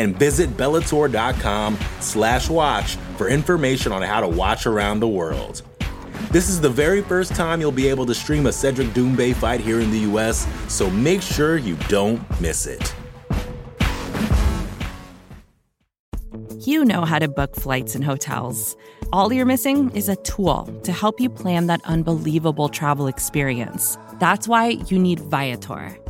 And visit Bellator.com slash watch for information on how to watch around the world. This is the very first time you'll be able to stream a Cedric Doumbé fight here in the US, so make sure you don't miss it. You know how to book flights and hotels. All you're missing is a tool to help you plan that unbelievable travel experience. That's why you need Viator.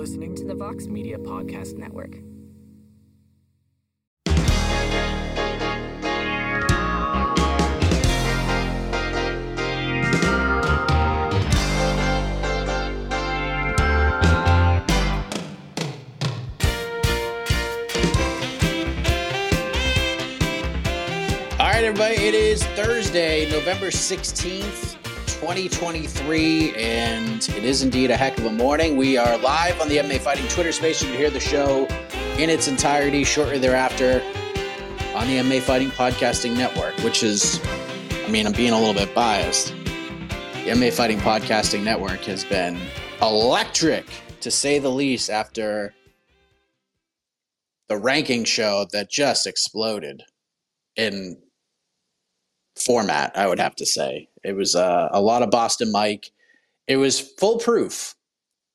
Listening to the Vox Media Podcast Network. All right, everybody. It is Thursday, November 16th, 2023, and it is indeed a heck of a morning. We are live on the MMA Fighting Twitter space. You can hear the show in its entirety shortly thereafter on the MMA Fighting Podcasting Network, which is, I mean, I'm being a little bit biased. The MMA Fighting Podcasting Network has been electric, to say the least, after the ranking show that just exploded in format, I would have to say. It was uh, a lot of Boston Mike. It was full proof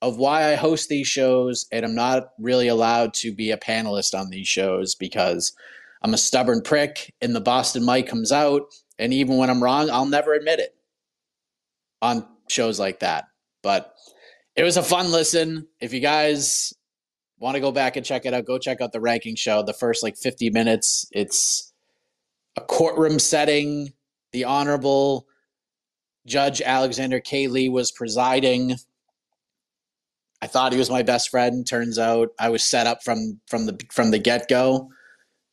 of why I host these shows, and I'm not really allowed to be a panelist on these shows because I'm a stubborn prick, and the Boston Mike comes out, and even when I'm wrong, I'll never admit it on shows like that. But it was a fun listen. If you guys want to go back and check it out, go check out the ranking show. The first like 50 minutes, it's a courtroom setting. The Honorable Judge Alexander K. Lee was presiding. I thought he was my best friend. Turns out I was set up from from the from the get go,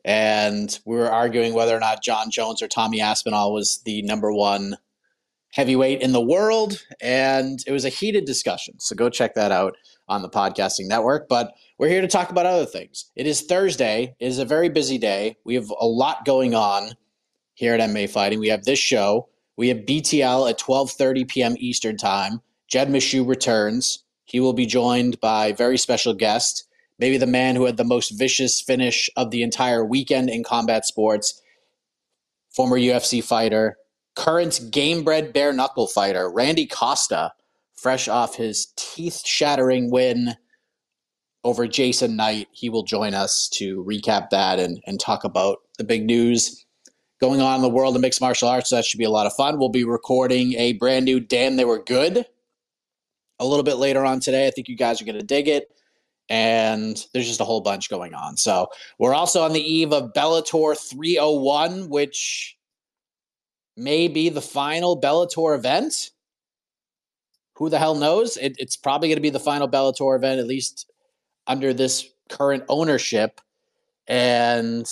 and we were arguing whether or not Jon Jones or Tommy Aspinall was the number one heavyweight in the world, and it was a heated discussion. So go check that out on the podcasting network. But we're here to talk about other things. It is Thursday. It is a very busy day. We have a lot going on here at MMA Fighting. We have this show. We have BTL at 12:30 p.m. Eastern Time. Jed Meshew returns. He will be joined by very special guest, maybe the man who had the most vicious finish of the entire weekend in combat sports, former UFC fighter, current Gamebred bare knuckle fighter, Randy Costa, fresh off his teeth-shattering win over Jason Knight. He will join us to recap that and, and talk about the big news going on in the world of mixed martial arts. So that should be a lot of fun. We'll be recording a brand new Damn They Were Good a little bit later on today. I think you guys are going to dig it. And there's just a whole bunch going on. So we're also on the eve of Bellator 301, which may be the final Bellator event. Who the hell knows? It, it's probably going to be the final Bellator event, at least under this current ownership. And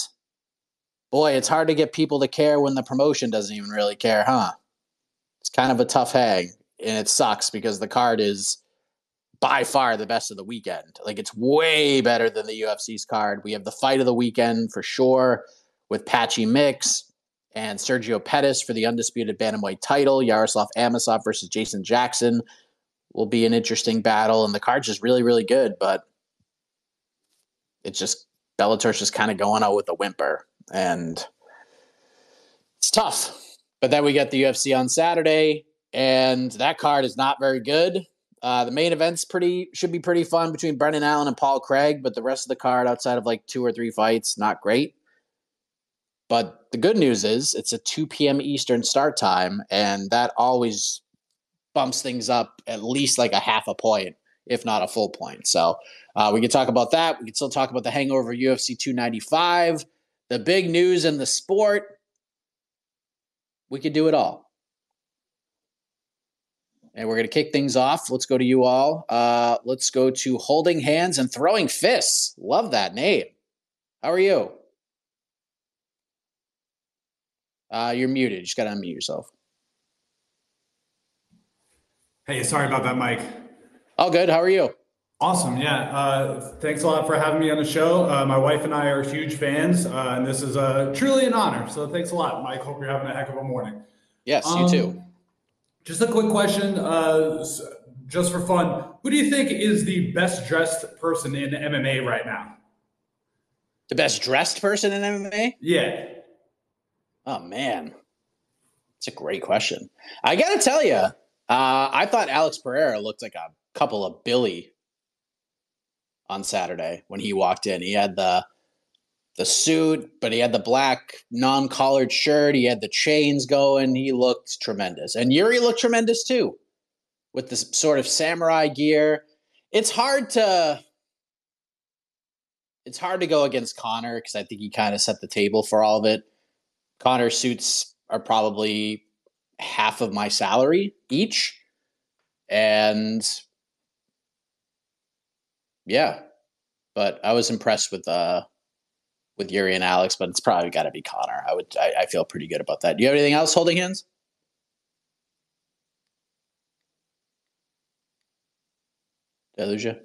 boy, it's hard to get people to care when the promotion doesn't even really care, huh? It's kind of a tough hang. And it sucks because the card is by far the best of the weekend. Like it's way better than the UFC's card. We have the fight of the weekend for sure with Patchy Mix and Sergio Pettis for the undisputed bantamweight title. Yaroslav Amosov versus Jason Jackson will be an interesting battle, and the card's just really, really good. But it's just Bellator's just kind of going out with a whimper, and it's tough. But then we get the UFC on Saturday, and that card is not very good. Uh, the main event's pretty should be pretty fun between Brendan Allen and Paul Craig, but the rest of the card, outside of like two or three fights, not great. But the good news is it's a 2 p.m. Eastern start time, and that always bumps things up at least like a half a point, if not a full point. So uh, we can talk about that. We can still talk about the hangover UFC 295, the big news in the sport. We could do it all. And we're going to kick things off. Let's go to you all. Uh, let's go to holding hands and throwing fists. Love that name. How are you? Uh, you're muted. You just got to unmute yourself. Hey, sorry about that, Mike. All good. How are you? Awesome. Yeah. Uh, thanks a lot for having me on the show. Uh, my wife and I are huge fans, uh, and this is uh, truly an honor. So thanks a lot, Mike. Hope you're having a heck of a morning. Yes, um, you too. Just a quick question, uh, just for fun. Who do you think is the best dressed person in MMA right now? The best dressed person in MMA? Yeah. Oh man, it's a great question. I got to tell you, uh, I thought Alex Pereira looked like a couple of Billy on Saturday when he walked in. He had the the suit, but he had the black non-collared shirt. He had the chains going. He looked tremendous, and Yuri looked tremendous too, with this sort of samurai gear. It's hard to it's hard to go against Conor because I think he kind of set the table for all of it. Conor suits are probably half of my salary each, and yeah, but I was impressed with uh with Yuri and Alex, but it's probably got to be Conor. I would I, I feel pretty good about that. Do you have anything else holding hands? Did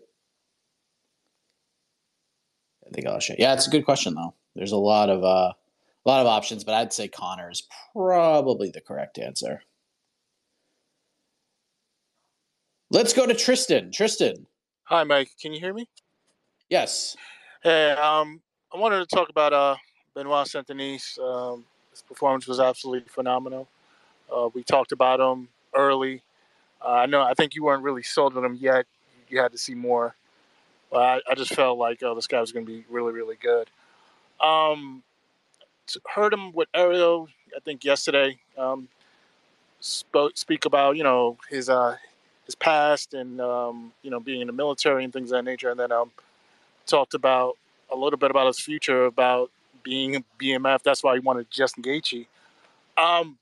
I think I lost you. Yeah, it's a good question though. There's a lot of uh, a lot of options, but I'd say Conor is probably the correct answer. Let's go to Tristan. Tristan. Hi, Mike. Can you hear me? Yes. Hey, um, I wanted to talk about uh, Benoit Saint Denis. Um, his performance was absolutely phenomenal. Uh, we talked about him early. Uh, I know. I think you weren't really sold on him yet. You had to see more. But I, I just felt like, oh, this guy was going to be really, really good. Um, heard him with Ariel, I think yesterday. Um, spoke speak about you know his uh, his past and um, you know being in the military and things of that nature, and then um, talked about a little bit about his future, about being BMF. That's why he wanted Justin Gaethje. Um,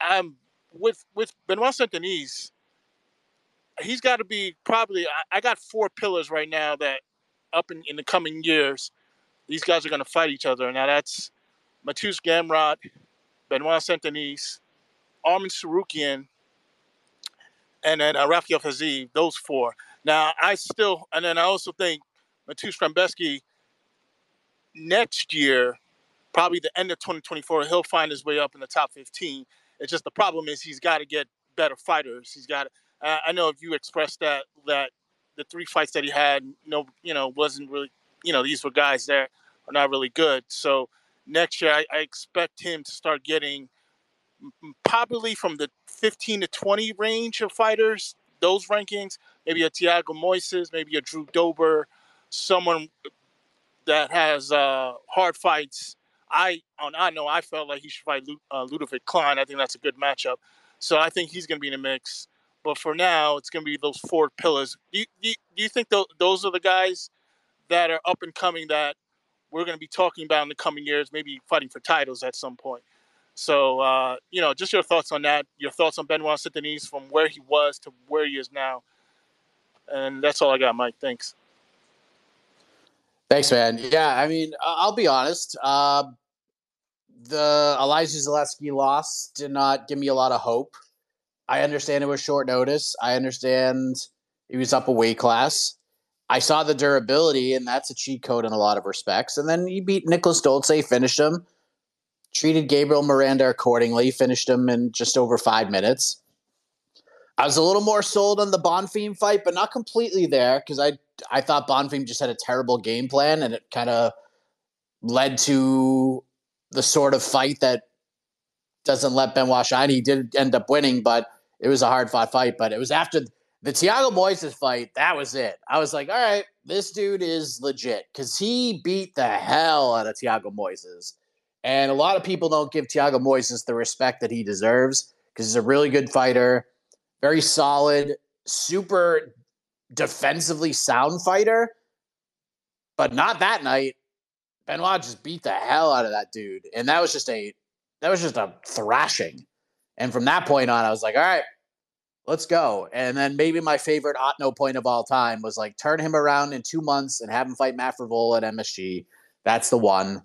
I'm with with Benoit Saint Denis. He's got to be probably. I, I got four pillars right now that up in, in the coming years these guys are going to fight each other. Now that's Mateusz Gamrot, Benoit Saint Denis, Arman Tsarukyan, and then uh, Rafael Fiziev, those four. Now I still, and then I also think Mateusz Rebecki next year, probably the end of 2024, he'll find his way up in the top 15. It's just the problem is he's got to get better fighters. He's got. Uh, I know if you expressed that that the three fights that he had, no, you know, wasn't really you know, these were guys that are not really good. So next year, I, I expect him to start getting probably from the 15 to 20 range of fighters, those rankings, maybe a Thiago Moises, maybe a Drew Dober, someone that has uh, hard fights. I on I know I felt like he should fight uh, Ludovit Klein. I think that's a good matchup. So I think he's going to be in the mix. But for now, it's going to be those four pillars. Do you, do you, do you think th- those are the guys that are up and coming that we're going to be talking about in the coming years, maybe fighting for titles at some point. So, uh, you know, just your thoughts on that, your thoughts on Benoit Saint Denis from where he was to where he is now. And that's all I got, Mike. Thanks. Thanks, man. Yeah, I mean, I'll be honest. Uh, the Elizeu Zaleski loss did not give me a lot of hope. I understand it was short notice. I understand he was up a weight class. I saw the durability, and that's a cheat code in a lot of respects. And then he beat Niklas Stolze, finished him, treated Gabriel Miranda accordingly, finished him in just over five minutes. I was a little more sold on the Bonfim fight, but not completely there because I I thought Bonfim just had a terrible game plan, and it kind of led to the sort of fight that doesn't let Benoit shine. He did end up winning, but it was a hard fought fight. But it was after the Thiago Moises fight, that was it. I was like, all right, this dude is legit because he beat the hell out of Thiago Moises. And a lot of people don't give Thiago Moises the respect that he deserves because he's a really good fighter, very solid, super defensively sound fighter. But not that night. Benoit just beat the hell out of that dude. And that was just a that was just a thrashing. And from that point on, I was like, all right, let's go. And then maybe my favorite Otno point of all time was like turn him around in two months and have him fight Matt at MSG. That's the one.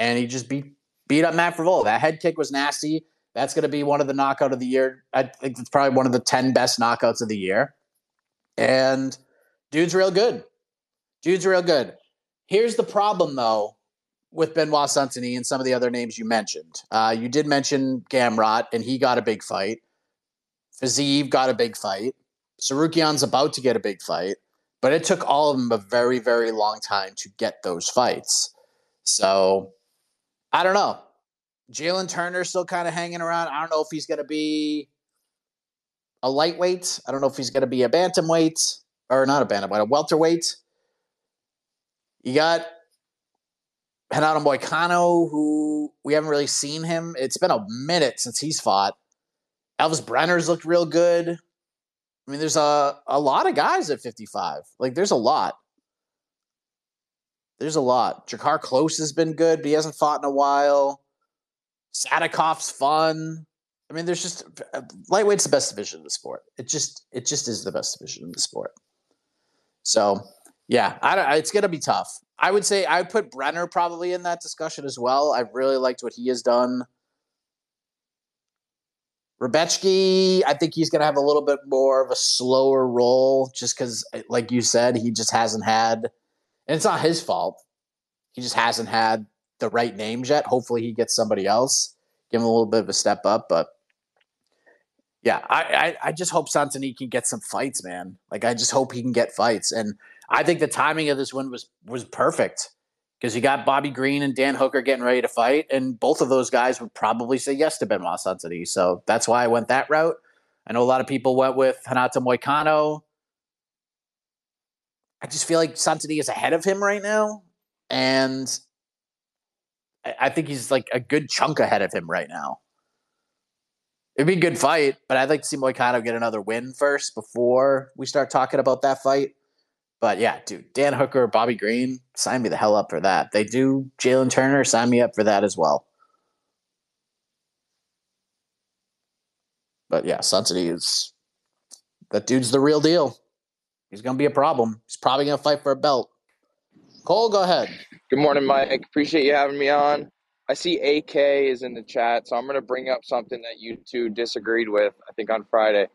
And he just beat beat up Matt Frevola. That head kick was nasty. That's going to be one of the knockout of the year. I think it's probably one of the 10 best knockouts of the year. And dude's real good. Dude's real good. Here's the problem, though, with Benoit Saint-Denis and some of the other names you mentioned. Uh, you did mention Gamrot, and he got a big fight. Fiziev got a big fight. Tsarukyan's about to get a big fight, but it took all of them a very, very long time to get those fights. So I don't know. Jalen Turner's still kind of hanging around. I don't know if he's going to be a lightweight. I don't know if he's going to be a bantamweight or not a bantamweight, a welterweight. You got Renato Moicano, who we haven't really seen him. It's been a minute since he's fought. Elves Brener's looked real good. I mean, there's a, a lot of guys at 55. Like, there's a lot. There's a lot. Jakar Close has been good, but he hasn't fought in a while. Sadikov's fun. I mean, there's just lightweight's the best division in the sport. It just it just is the best division in the sport. So yeah, I it's gonna be tough. I would say I put Brener probably in that discussion as well. I really liked what he has done. Rebecki, I think he's going to have a little bit more of a slower role just because, like you said, he just hasn't had, and it's not his fault. He just hasn't had the right names yet. Hopefully, he gets somebody else, give him a little bit of a step up. But yeah, I, I, I just hope Saint-Denis can get some fights, man. Like, I just hope he can get fights. And I think the timing of this win was was perfect because you got Bobby Green and Dan Hooker getting ready to fight, and both of those guys would probably say yes to Benoit Saint-Denis. So that's why I went that route. I know a lot of people went with Renato Moicano. I just feel like Saint-Denis is ahead of him right now, and I think he's like a good chunk ahead of him right now. It'd be a good fight, but I'd like to see Moicano get another win first before we start talking about that fight. But yeah, dude, Dan Hooker, Bobby Green, sign me the hell up for that. They do Jalen Turner, sign me up for that as well. But yeah, Saint-Denis is that dude's the real deal. He's gonna be a problem. He's probably gonna fight for a belt. Cole, go ahead. Good morning, Mike. Appreciate you having me on. I see AK is in the chat, so I'm gonna bring up something that you two disagreed with, I think on Friday.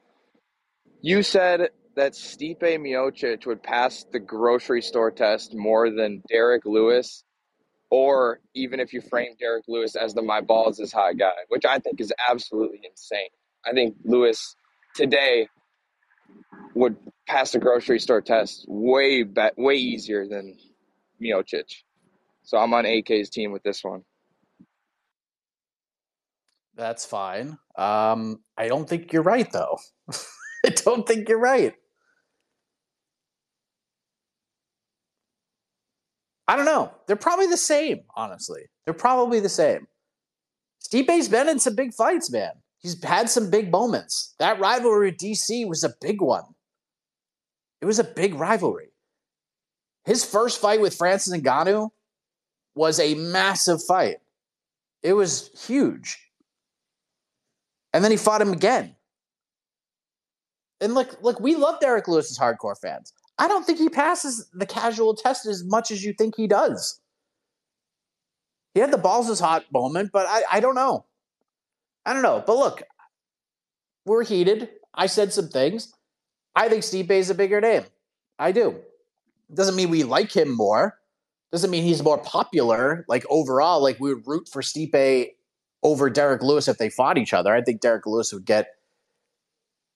You said that Stipe Miocic would pass the grocery store test more than Derrick Lewis, or even if you frame Derrick Lewis as the my balls is hot guy, which I think is absolutely insane. I think Lewis today would pass the grocery store test way be- way easier than Miocic. So I'm on AK's team with this one. That's fine. Um, I don't think you're right, though. I don't think you're right. I don't know. They're probably the same, honestly. They're probably the same. Stipe's been in some big fights, man. He's had some big moments. That rivalry with DC was a big one. It was a big rivalry. His first fight with Francis Ngannou was a massive fight. It was huge. And then he fought him again. And look, look, we love Derrick Lewis as hardcore fans. I don't think he passes the casual test as much as you think he does. He had the balls is hot moment, but I, I don't know. I don't know. But look, we're heated. I said some things. I think Stipe is a bigger name. I do. Doesn't mean we like him more. Doesn't mean he's more popular. Like overall, like we would root for Stipe over Derrick Lewis if they fought each other. I think Derrick Lewis would get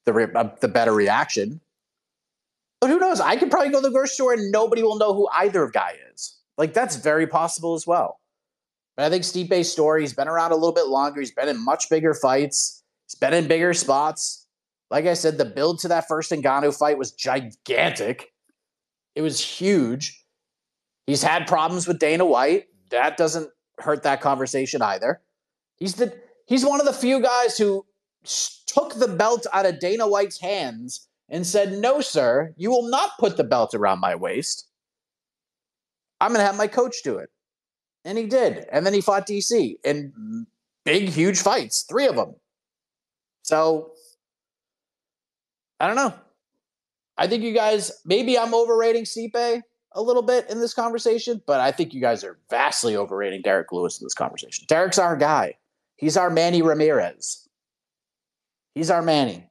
the uh, the better reaction. But who knows? I could probably go to the grocery store and nobody will know who either guy is. Like that's very possible as well. But I think Stipe's story, he's been around a little bit longer. He's been in much bigger fights. He's been in bigger spots. Like I said, the build to that first Ngannou fight was gigantic. It was huge. He's had problems with Dana White. That doesn't hurt that conversation either. He's the he's one of the few guys who took the belt out of Dana White's hands and said, "No, sir, you will not put the belt around my waist. I'm going to have my coach do it." And he did. And then he fought DC in big, huge fights, three of them. So I don't know. I think you guys, maybe I'm overrating Stipe a little bit in this conversation, but I think you guys are vastly overrating Derrick Lewis in this conversation. Derrick's our guy. He's our Manny Ramirez. He's our Manny.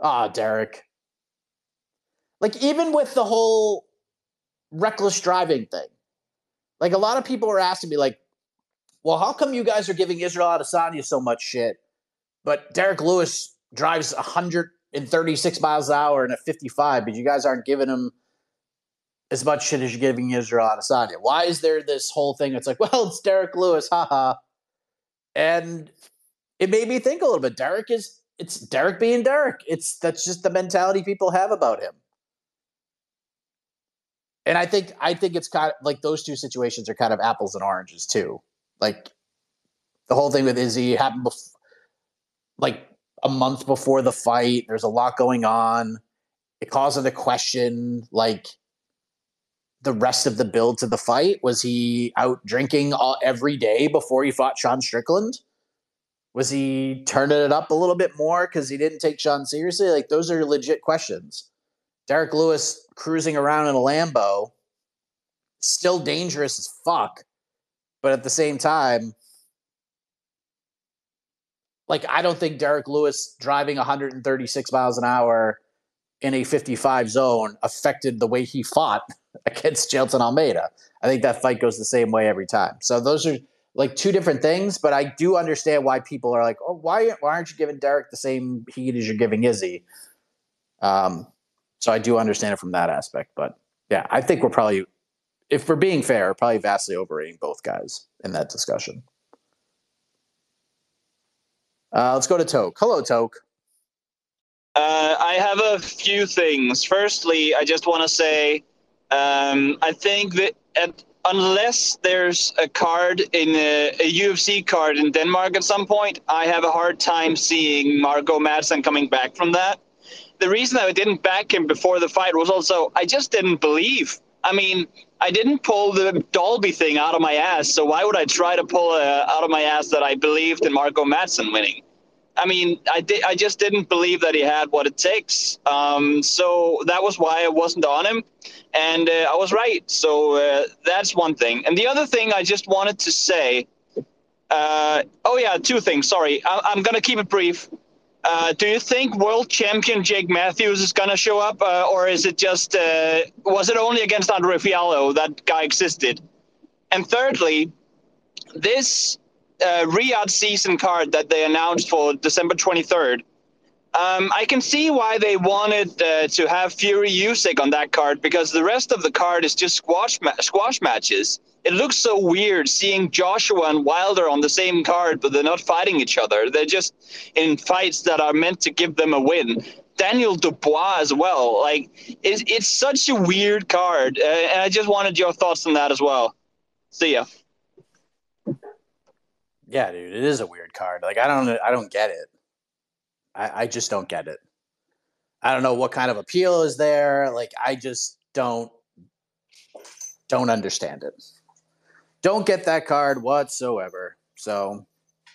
Ah, Derrick. Like, even with the whole reckless driving thing, like a lot of people are asking me, like, well, how come you guys are giving Israel Adesanya so much shit, but Derrick Lewis drives 136 miles an hour in a 55, but you guys aren't giving him as much shit as you're giving Israel Adesanya? Why is there this whole thing? It's like, well, it's Derrick Lewis, haha. And it made me think a little bit. Derrick is it's Derrick being Derrick. It's that's just the mentality people have about him. And I think I think it's kind of like those two situations are kind of apples and oranges too. Like the whole thing with Izzy happened bef- like a month before the fight. There's a lot going on. It caused a question like the rest of the build to the fight. Was he out drinking all, every day before he fought Sean Strickland? Was he turning it up a little bit more because he didn't take Sean seriously? Like those are legit questions. Derrick Lewis cruising around in a Lambo, still dangerous as fuck, but at the same time, like I don't think Derrick Lewis driving 136 miles an hour in a 55 zone affected the way he fought against Jailton Almeida. I think that fight goes the same way every time. So those are like two different things, but I do understand why people are like, "Oh, why why aren't you giving Derrick the same heat as you're giving Izzy?" Um, so I do understand it from that aspect. But yeah, I think we're probably, if we're being fair, probably vastly overrating both guys in that discussion. Uh, let's go to Toke. Hello, Toke. Uh, I have a few things. Firstly, I just want to say um, I think that at, unless there's a card in a, a, UFC card in Denmark at some point, I have a hard time seeing Marco Madsen coming back from that the reason I didn't back him before the fight was also I just didn't believe. I mean, I didn't pull the Dolby thing out of my ass, so why would I try to pull uh, out of my ass that I believed in Marco Madsen winning? I mean, I did. I just didn't believe that he had what it takes. Um, so that was why I wasn't on him, and uh, I was right. So uh, that's one thing. And the other thing I just wanted to say. Uh, oh yeah, two things. Sorry, I, I'm gonna keep it brief. Uh, do you think world champion Jake Matthews is going to show up, uh, or is it just uh, was it only against Andre Fialho that guy existed? And thirdly, this uh, Riyadh season card that they announced for December 23rd, um, I can see why they wanted uh, to have Fury Usyk on that card because the rest of the card is just squash ma- squash matches it looks so weird seeing Joshua and Wilder on the same card, but they're not fighting each other. They're just in fights that are meant to give them a win. Daniel Dubois as well. Like it's, it's such a weird card, uh, and I just wanted your thoughts on that as well. See ya. Yeah, dude, it is a weird card. Like I don't, I don't get it. I, I just don't get it. I don't know what kind of appeal is there. Like I just don't, don't understand it don't get that card whatsoever. So,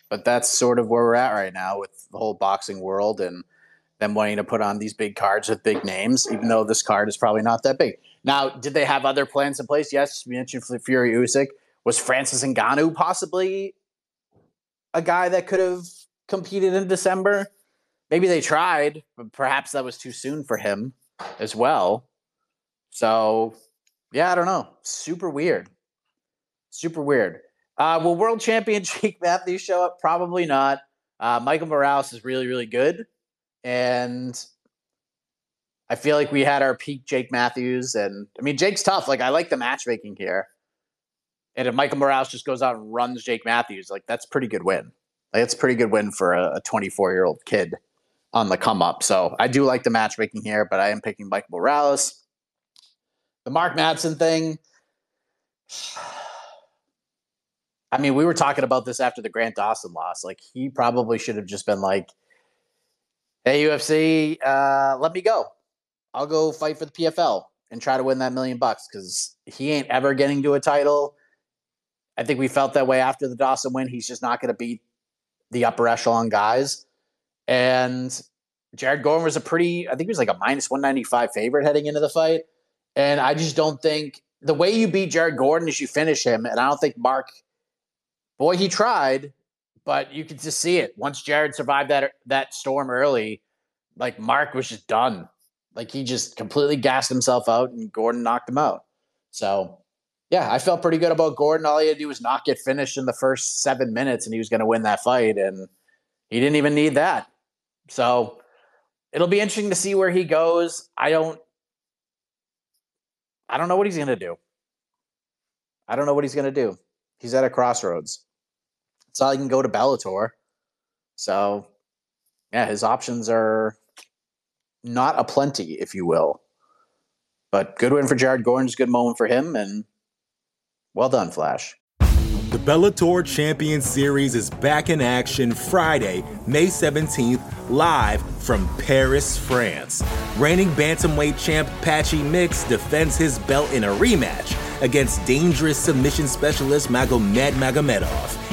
but that's sort of where we're at right now with the whole boxing world and them wanting to put on these big cards with big names, even though this card is probably not that big. Now, did they have other plans in place? Yes, we mentioned Fury Usyk. Was Francis Ngannou possibly a guy that could have competed in December? Maybe they tried, but perhaps that was too soon for him as well. So, yeah, I don't know. Super weird. Super weird. Uh, will world champion Jake Matthews show up? Probably not. Uh, Michael Morales is really, really good. And I feel like we had our peak Jake Matthews. And I mean, Jake's tough. Like, I like the matchmaking here. And if Michael Morales just goes out and runs Jake Matthews, like, that's pretty good win. Like, that's a pretty good win for a 24 year old kid on the come up. So I do like the matchmaking here, but I am picking Michael Morales. The Mark Madsen thing. I mean, we were talking about this after the Grant Dawson loss. Like he probably should have just been like, "Hey UFC, uh, let me go. I'll go fight for the PFL and try to win that million bucks because he ain't ever getting to a title." I think we felt that way after the Dawson win. He's just not going to beat the upper echelon guys. And Jared Gordon was a pretty, I think he was like a minus 195 favorite heading into the fight. And I just don't think the way you beat Jared Gordon is you finish him. And I don't think Mark, boy, he tried, but you could just see it. Once Jared survived that that storm early, like Mark was just done. Like he just completely gassed himself out and Gordon knocked him out. So yeah, I felt pretty good about Gordon. All he had to do was not get finished in the first seven minutes, and he was going to win that fight. And he didn't even need that. So it'll be interesting to see where he goes. I don't, I don't know what he's going to do. I don't know what he's going to do. He's at a crossroads. So he can go to Bellator. So, yeah, his options are not a plenty, if you will. But good win for Jared Gordon's good moment for him, and well done, Flash. The Bellator Champion Series is back in action Friday, May 17th, live from Paris, France. Reigning bantamweight champ Patchy Mix defends his belt in a rematch against dangerous submission specialist Magomed Magomedov.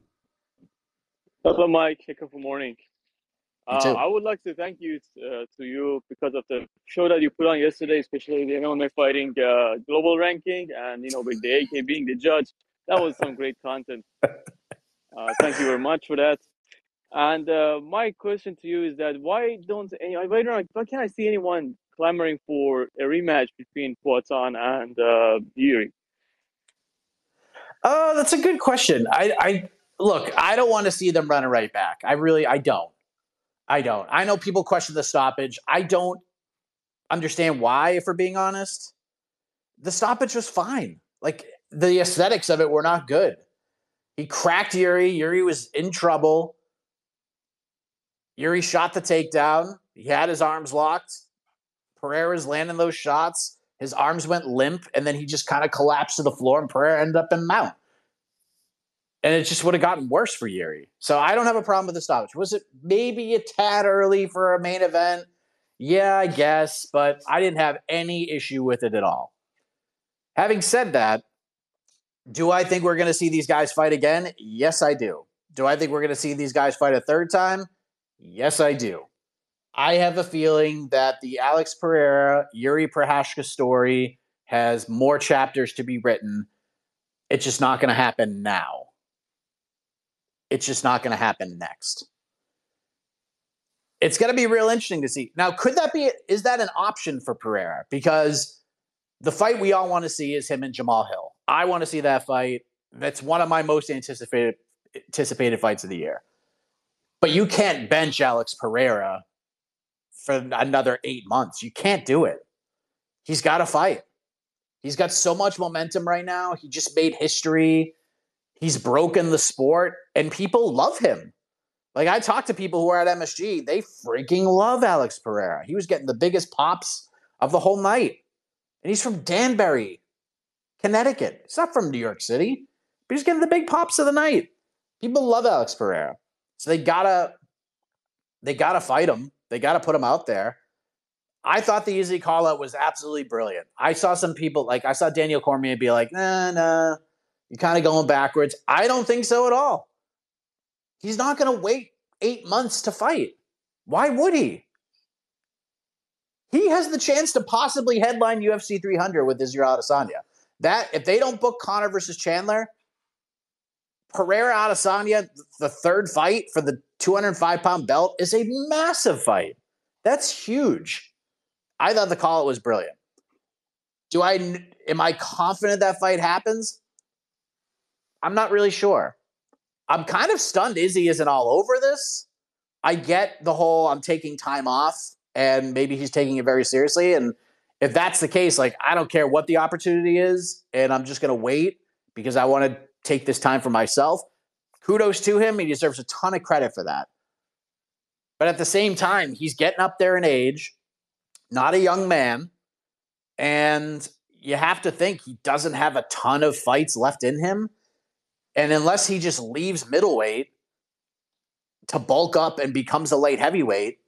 Hello, Mike. Good morning. Uh, I would like to thank you uh, to you because of the show that you put on yesterday, especially the MMA fighting uh, global ranking, and you know with the AK being the judge. That was some great content. Uh, thank you very much for that. And uh, my question to you is that why don't any, why don't why can't I see anyone clamoring for a rematch between Poatan and uh, Yuri? Oh, that's a good question. I, I look, I don't want to see them run it right back. I really, I don't. I don't. I know people question the stoppage. I don't understand why, if we're being honest. The stoppage was fine. Like the aesthetics of it were not good. He cracked Yuri. Yuri was in trouble. Yuri shot the takedown. He had his arms locked. Pereira's landing those shots. His arms went limp, and then he just kind of collapsed to the floor, and Pereira ended up in mount. And it just would have gotten worse for Yuri. So I don't have a problem with the stoppage. Was it maybe a tad early for a main event? Yeah, I guess, but I didn't have any issue with it at all. Having said that, do I think we're going to see these guys fight again? Yes, I do. Do I think we're going to see these guys fight a third time? Yes, I do. I have a feeling that the Alex Pereira, Yuri Prochazka story has more chapters to be written. It's just not going to happen now. It's just not going to happen next. It's going to be real interesting to see. Now, could that be, is that an option for Pereira? Because the fight we all want to see is him and Jamahal Hill. I want to see that fight. That's one of my most anticipated anticipated fights of the year. But you can't bench Alex Pereira for another eight months. You can't do it. He's got to fight. He's got so much momentum right now. He just made history. He's broken the sport, and people love him. Like I talked to people who are at MSG, they freaking love Alex Pereira. He was getting the biggest pops of the whole night. And he's from Danbury, Connecticut. He's not from New York City, but he's getting the big pops of the night. People love Alex Pereira. So they gotta they gotta fight him. They gotta put him out there. I thought the Izzy call out was absolutely brilliant. I saw some people like I saw Daniel Cormier be like, nah, nah, you're kind of going backwards. I don't think so at all. He's not going to wait eight months to fight. Why would he? He has the chance to possibly headline UFC 300 with Israel Adesanya. That if they don't book Conor versus Chandler, Pereira Adesanya, the third fight for the 205 pound belt, is a massive fight. That's huge. I thought the call was brilliant. Do I am I confident that fight happens? I'm not really sure. I'm kind of stunned Izzy isn't all over this. I get the whole I'm taking time off and maybe he's taking it very seriously. And if that's the case, like I don't care what the opportunity is, and I'm just gonna wait because I want to take this time for myself. Kudos to him. He deserves a ton of credit for that. But at the same time, he's getting up there in age, not a young man. And you have to think he doesn't have a ton of fights left in him. And unless he just leaves middleweight to bulk up and becomes a light heavyweight,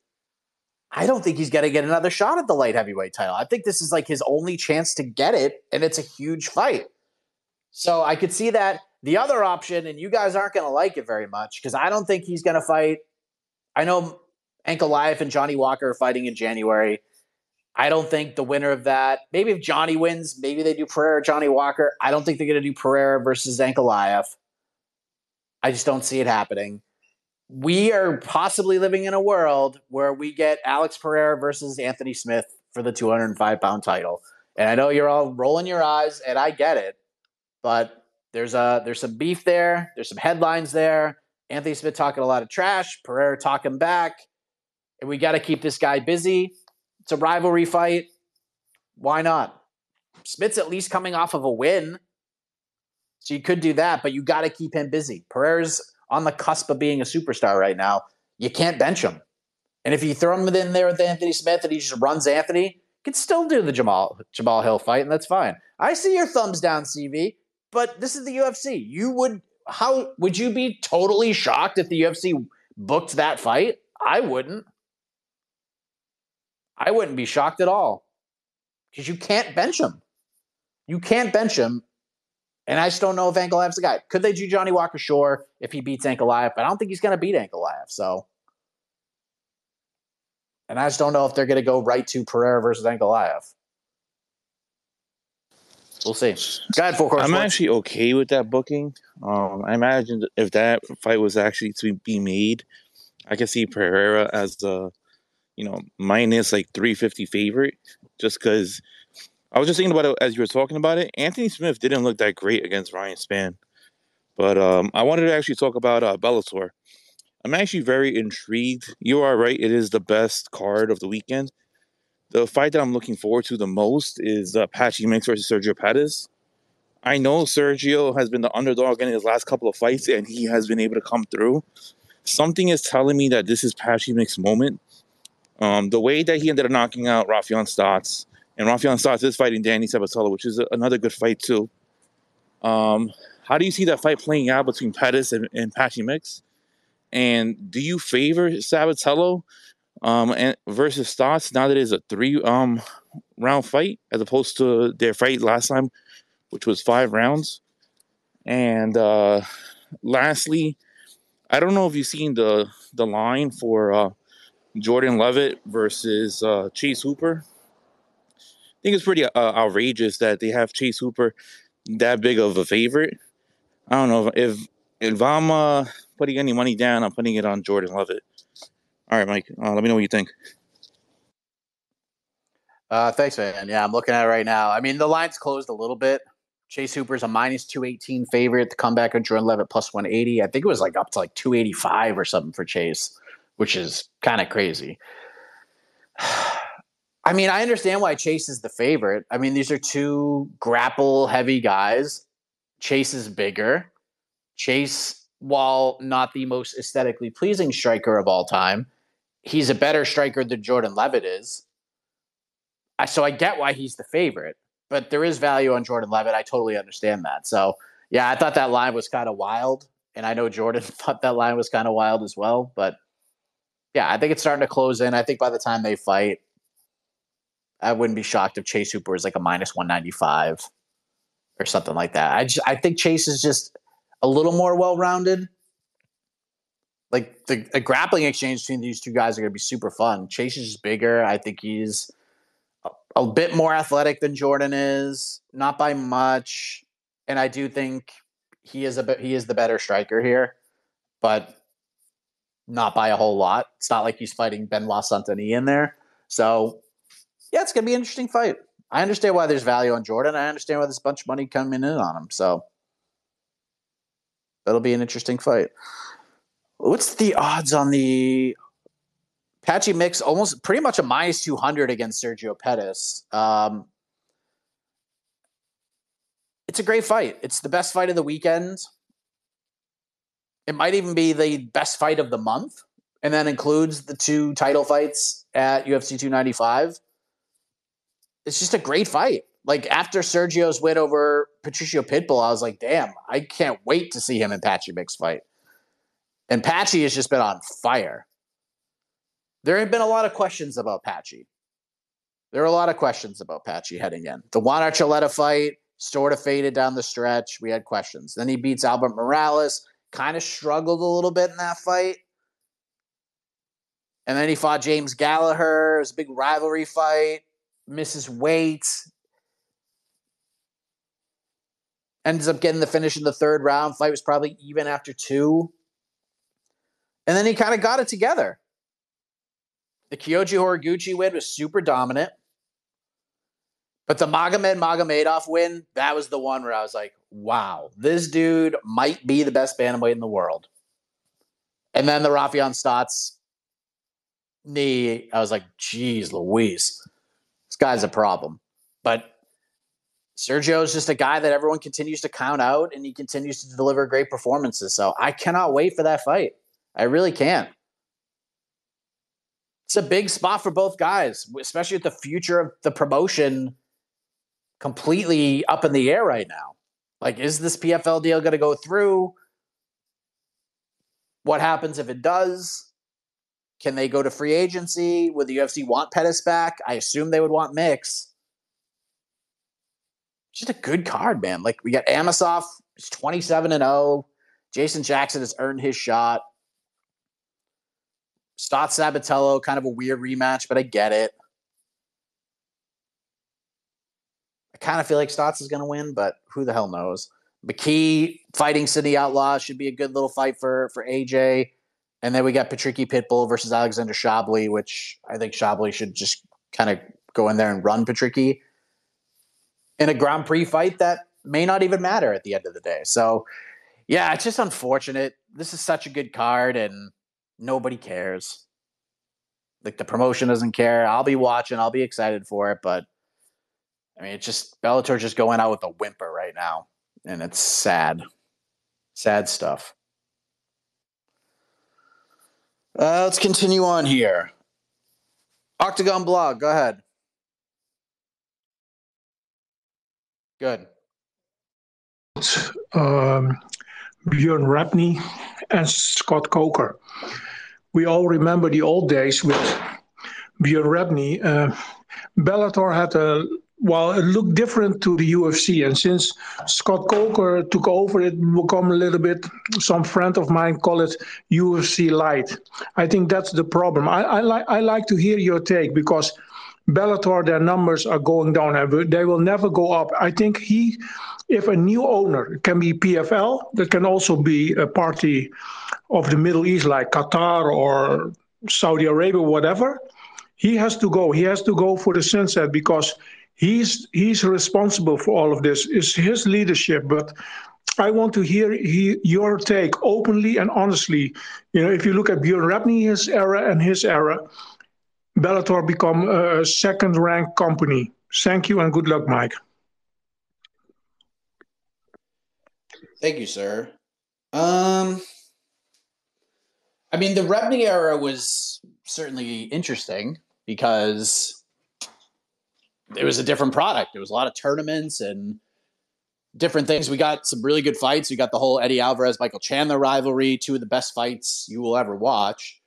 I don't think he's going to get another shot at the light heavyweight title. I think this is like his only chance to get it, and it's a huge fight. So I could see that. The other option, and you guys aren't going to like it very much because I don't think he's going to fight. I know Ankalaev and Johnny Walker are fighting in January. I don't think the winner of that, maybe if Johnny wins, maybe they do Pereira, Johnny Walker. I don't think they're going to do Pereira versus Ankalaev. I just don't see it happening. We are possibly living in a world where we get Alex Pereira versus Anthony Smith for the 205 pound title. And I know you're all rolling your eyes, and I get it, but there's a there's some beef there. There's some headlines there. Anthony Smith talking a lot of trash. Pereira talking back, and we got to keep this guy busy it's a rivalry fight. Why not? Smith's at least coming off of a win. So you could do that, but you got to keep him busy. Pereira's on the cusp of being a superstar right now. You can't bench him. And if you throw him in there with Anthony Smith and he just runs Anthony, you can still do the Jamahal Jamahal Hill fight, and that's fine. I see your thumbs down, CV, but this is the UFC. You would how would you be totally shocked if the UFC booked that fight? I wouldn't. I wouldn't be shocked at all because you can't bench him. You can't bench him. And I just don't know if Ankalaev's the guy. Could they do Johnny Walker? Shore if he beats Ankalaev, but I don't think he's going to beat Ankalaev. So, and I just don't know if they're going to go right to Pereira versus Ankalaev. We'll see. Go ahead, four I'm actually okay with that booking. Um, I imagine if that fight was actually to be made, I could see Pereira as the you know, minus like 350 favorite just because I was just thinking about it as you were talking about it. Anthony Smith didn't look that great against Ryan Spann. But um, I wanted to actually talk about uh, Bellator. I'm actually very intrigued. You are right, it is the best card of the weekend. The fight that I'm looking forward to the most is uh, Patchy Mix versus Sergio Pettis. I know Sergio has been the underdog in his last couple of fights, and he has been able to come through. Something is telling me that this is Patchy Mix's moment. Um, the way that he ended up knocking out Raufeon Stots, and Raufeon Stots is fighting Danny Sabatello, which is another good fight too. Um, how do you see that fight playing out between Pettis and, and Patchy Mix? And do you favor Sabatello um, and versus Stots now that it is a three um, round fight as opposed to their fight last time, which was five rounds? And uh, lastly, I don't know if you've seen the the line for uh, Jordan Levitt versus uh, Chase Hooper. I think it's pretty uh, outrageous that they have Chase Hooper that big of a favorite. I don't know if if I'm uh, putting any money down, I'm putting it on Jordan Levitt. All right, Mike. Uh, let me know what you think. Uh, thanks, man. Yeah, I'm looking at it right now. I mean, the line's closed a little bit. Chase Hooper's a minus 218 favorite. The comeback on Jordan Levitt plus 180. I think it was like up to like 285 or something for Chase which is kind of crazy. I mean, I understand why Chase is the favorite. I mean, these are two grapple heavy guys. Chase is bigger. Chase, while not the most aesthetically pleasing striker of all time, he's a better striker than Jordan Levitt is. So I get why he's the favorite, but there is value on Jordan Levitt. I totally understand that. So yeah, I thought that line was kind of wild, and I know Jordan thought that line was kind of wild as well. But yeah, I think it's starting to close in. I think by the time they fight, I wouldn't be shocked if Chase Hooper is like a minus one ninety five or something like that. I just, I think Chase is just a little more well rounded. Like the, the grappling exchange between these two guys are going to be super fun. Chase is just bigger. I think he's a, a bit more athletic than Jordan is, not by much, and I do think he is a he is the better striker here, but not by a whole lot. It's not like he's fighting Benoit Saint-Denis in there. So yeah, it's gonna be an interesting fight. I understand why there's value on Jordan. I understand why there's a bunch of money coming in on him. So that'll be an interesting fight. What's the odds on the Patchy Mix? Almost pretty much a minus 200 against Sergio Pettis. Um, it's a great fight. It's the best fight of the weekend. It might even be the best fight of the month, and that includes the two title fights at UFC 295 it's just a great fight. Like after Sergio's win over Patricio Pitbull, I was like, damn, I can't wait to see him and Patchy Mix fight. And Patchy has just been on fire. There have been a lot of questions about Patchy. There are a lot of questions about Patchy heading in. The Juan Archuleta fight sort of faded down the stretch. We had questions. Then he beats Albert Morales, kind of struggled a little bit in that fight. And then he fought James Gallagher. It was a big rivalry fight misses weight, ends up getting the finish in the third round. Fight was probably even after two. And then he kind of got it together. The Kyoji Horiguchi win was super dominant. But the Magomed Magomedov win, that was the one where I was like, wow, this dude might be the best bantamweight in the world. And then the Raufeon Stots knee, I was like, geez, Louise this guy's a problem. But Sergio is just a guy that everyone continues to count out and he continues to deliver great performances. So I cannot wait for that fight. I really can't. It's a big spot for both guys, especially with the future of the promotion completely up in the air right now. Like, is this PFL deal going to go through? What happens if it does? Can they go to free agency? Would the UFC want Pettis back? I assume they would want Mix. Just a good card, man. Like we got Amosov, he's 27 and 0. Jason Jackson has earned his shot. Stott Sabatello, kind of a weird rematch, but I get it. I kind of feel like Stots is going to win, but who the hell knows? McKee fighting Sidney Outlaw should be a good little fight for for AJ. And then we got Patricky Pitbull versus Alexander Shabliy, which I think Shabliy should just kind of go in there and run Patricky in a Grand Prix fight that may not even matter at the end of the day. So, yeah, it's just unfortunate. This is such a good card, and nobody cares. Like the promotion doesn't care. I'll be watching. I'll be excited for it, but I mean, it's just Bellator just going out with a whimper right now, and it's sad, sad stuff. Uh, let's continue on here. Octagon blog, go ahead. Good. Um, Bjorn Rebney and Scott Coker. We all remember the old days with Bjorn Rebney. Uh, Bellator had a well, it looked different to the UFC. And since Scott Coker took over, it become a little bit, some friend of mine call it UFC light. I think that's the problem. I, I, like I like to hear your take because Bellator, their numbers are going down and they will never go up. I think he, if a new owner can be PFL, that can also be a party of the Middle East like Qatar or Saudi Arabia, whatever. He has to go. He has to go for the sunset because he's he's responsible for all of this. It's his leadership, but I want to hear he, your take openly and honestly. You know, if you look at Bjorn Rebney, his era and his era, Bellator become a second ranked company. Thank you and good luck, Mike. Thank you, sir. Um, I mean, the Rebney era was certainly interesting because it was a different product. There was a lot of tournaments and different things. We got some really good fights. We got the whole Eddie Alvarez Michael Chandler rivalry, two of the best fights you will ever watch.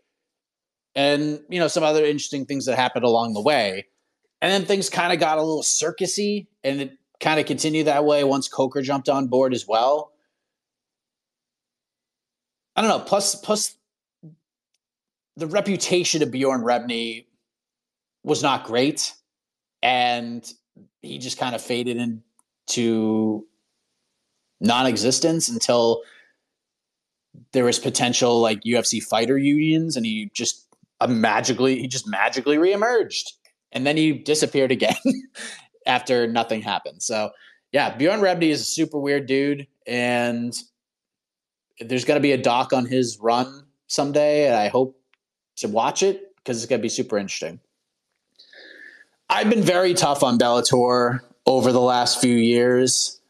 And, you know, some other interesting things that happened along the way. And then things kind of got a little circusy and it kind of continued that way once Coker jumped on board as well. I don't know. Plus, plus the reputation of Bjorn Rebney was not great, and he just kind of faded into non-existence until there was potential like UFC fighter unions, and he just uh, magically he just magically reemerged, and then he disappeared again after nothing happened. So yeah, Bjorn Rebney is a super weird dude, and there's going to be a doc on his run someday, and I hope to watch it because it's going to be super interesting. I've been very tough on Bellator over the last few years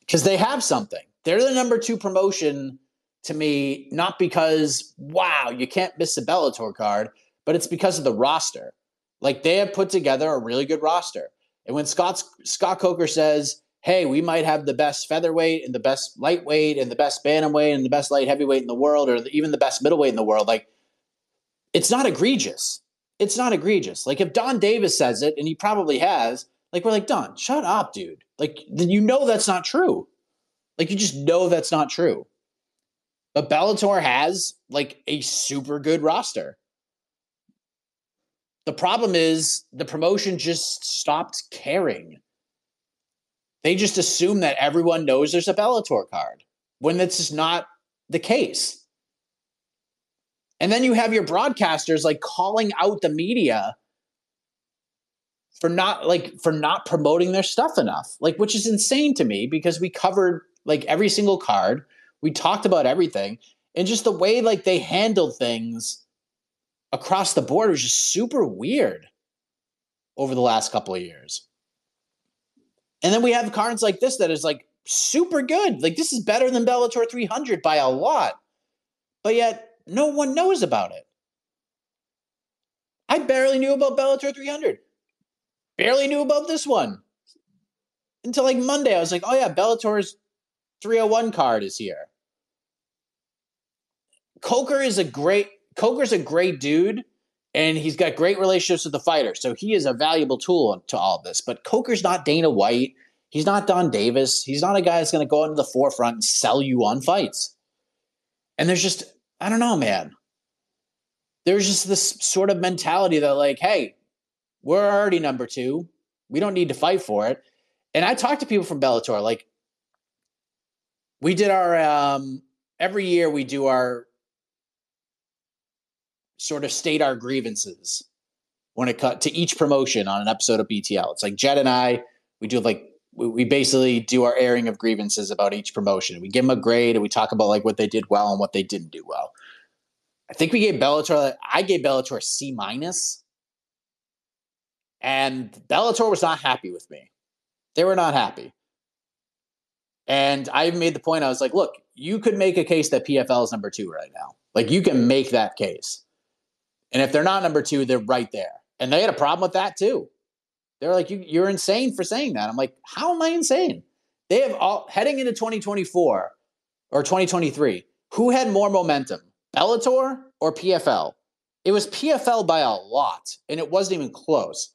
because they have something. They're the number two promotion to me, not because, wow, you can't miss a Bellator card, but it's because of the roster. Like they have put together a really good roster. And when Scott, Scott Coker says, hey, we might have the best featherweight and the best lightweight and the best bantamweight and the best light heavyweight in the world, or even the best middleweight in the world. Like, it's not egregious. It's not egregious. Like, if Don Davis says it, and he probably has, like, we're like, Don, shut up, dude. Like, you know that's not true. Like, you just know that's not true. But Bellator has, like, a super good roster. The problem is the promotion just stopped caring they just assume that everyone knows there's a Bellator card when that's just not the case. And then you have your broadcasters like calling out the media for not like for not promoting their stuff enough. Like which is insane to me because we covered like every single card. We talked about everything and just the way like they handled things across the board was just super weird over the last couple of years. And then we have cards like this that is like super good. Like this is better than Bellator 300 by a lot. But yet no one knows about it. I barely knew about Bellator 300. Barely knew about this one. Until like Monday, I was like, oh yeah, Bellator's 301 card is here. Coker is a great Coker's a great dude, and he's got great relationships with the fighter. So he is a valuable tool to all of this. But Coker's not Dana White. He's not Don Davis. He's not a guy that's going to go into the forefront and sell you on fights. And there's just, I don't know, man. There's just this sort of mentality that, like, hey, we're already number two. We don't need to fight for it. And I talked to people from Bellator. Like, we did our, um, every year we do our sort of state our grievances when it cut to each promotion on an episode of BTL. It's like Jed and I, we do like we basically do our airing of grievances about each promotion. We give them a grade and we talk about like what they did well and what they didn't do well. I think we gave Bellator. I gave Bellator a C minus, and Bellator was not happy with me. They were not happy, and I made the point. I was like, "Look, you could make a case that PFL is number two right now. Like you can make that case." And if they're not number two, they're right there. And they had a problem with that too. They're like, you, you're insane for saying that. I'm like, how am I insane? They have all heading into 2024 or 2023. Who had more momentum, Bellator or PFL? It was PFL by a lot, and it wasn't even close.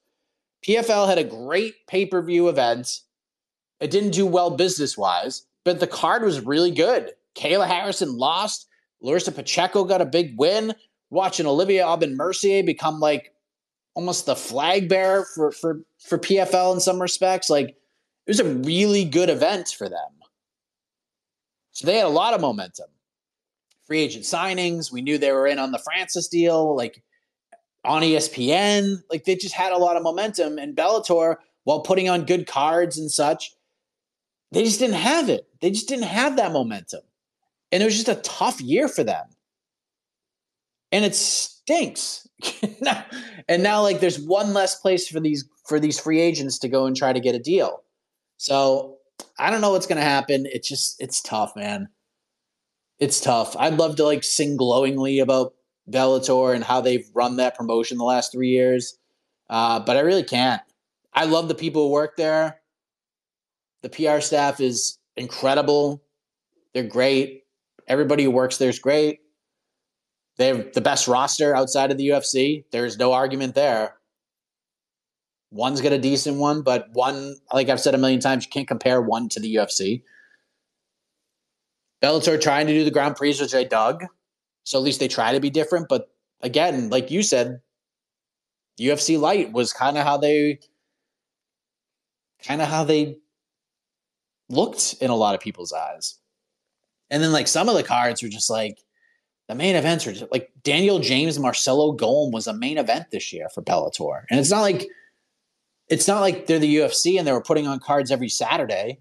PFL had a great pay per view event. It didn't do well business wise, but the card was really good. Kayla Harrison lost. Larissa Pacheco got a big win watching Olivier Aubin Mercier become like almost the flag bearer for for for PFL in some respects. Like it was a really good event for them. So they had a lot of momentum. Free agent signings. We knew they were in on the Francis deal, like on ESPN. Like they just had a lot of momentum. And Bellator, while putting on good cards and such, they just didn't have it. They just didn't have that momentum. And it was just a tough year for them. And it stinks. and now like there's one less place for these for these free agents to go and try to get a deal. So I don't know what's going to happen. It's just it's tough, man. It's tough. I'd love to like sing glowingly about Bellator and how they've run that promotion the last three years, uh, but I really can't. I love the people who work there. The PR staff is incredible. They're great. Everybody who works there is great. They have the best roster outside of the UFC. There's no argument there. One's got a decent one, but one, like I've said a million times, you can't compare one to the UFC. Bellator trying to do the Grand Prix, which I dug. So at least they try to be different. But again, like you said, UFC Light was kind of how they kind of how they looked in a lot of people's eyes. And then like some of the cards were just like the main events are just like Daniel James, Marcelo Golm was a main event this year for Bellator. And it's not like it's not like they're the UFC and they were putting on cards every Saturday.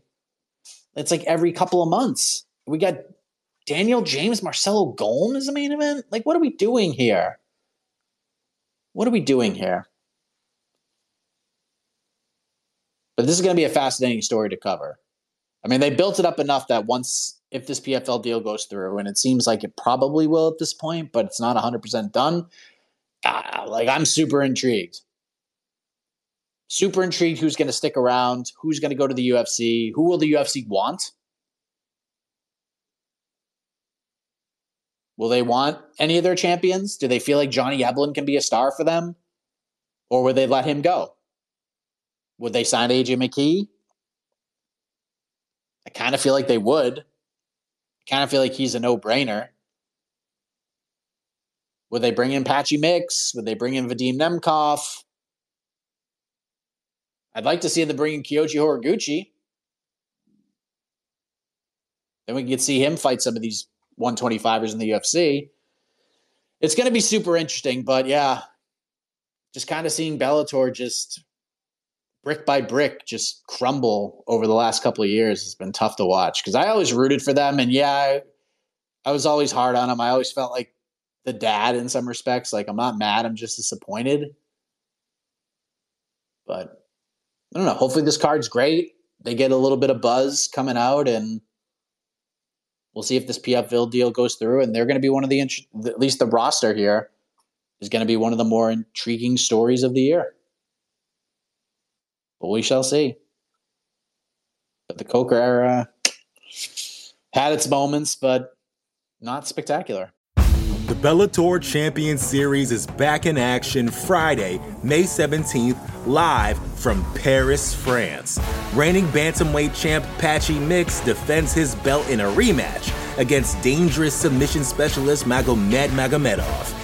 It's like every couple of months. We got Daniel James, Marcelo Golm as a main event. Like, what are we doing here? What are we doing here? But this is going to be a fascinating story to cover. I mean, they built it up enough that once, if this PFL deal goes through, and it seems like it probably will at this point, but it's not 100% done, uh, like, I'm super intrigued. Super intrigued who's going to stick around, who's going to go to the UFC, who will the UFC want? Will they want any of their champions? Do they feel like Johnny Eblen can be a star for them? Or would they let him go? Would they sign AJ McKee? I kind of feel like they would. Kind of feel like he's a no brainer. Would they bring in Patchy Mix? Would they bring in Vadim Nemkov? I'd like to see them bring in Kyoji Horiguchi. Then we can see him fight some of these 125ers in the UFC. It's going to be super interesting, but yeah, just kind of seeing Bellator just brick by brick just crumble over the last couple of years has been tough to watch because I always rooted for them. And yeah, I, I was always hard on them. I always felt like the dad in some respects. Like I'm not mad, I'm just disappointed. But I don't know. Hopefully this card's great. They get a little bit of buzz coming out and we'll see if this PFL deal goes through, and they're going to be one of the at least the roster here is going to be one of the more intriguing stories of the year. But we shall see. But the Coker era had its moments, but not spectacular. The Bellator Champion Series is back in action Friday, May 17th, live from Paris, France. Reigning bantamweight champ Patchy Mix defends his belt in a rematch against dangerous submission specialist Magomed Magomedov.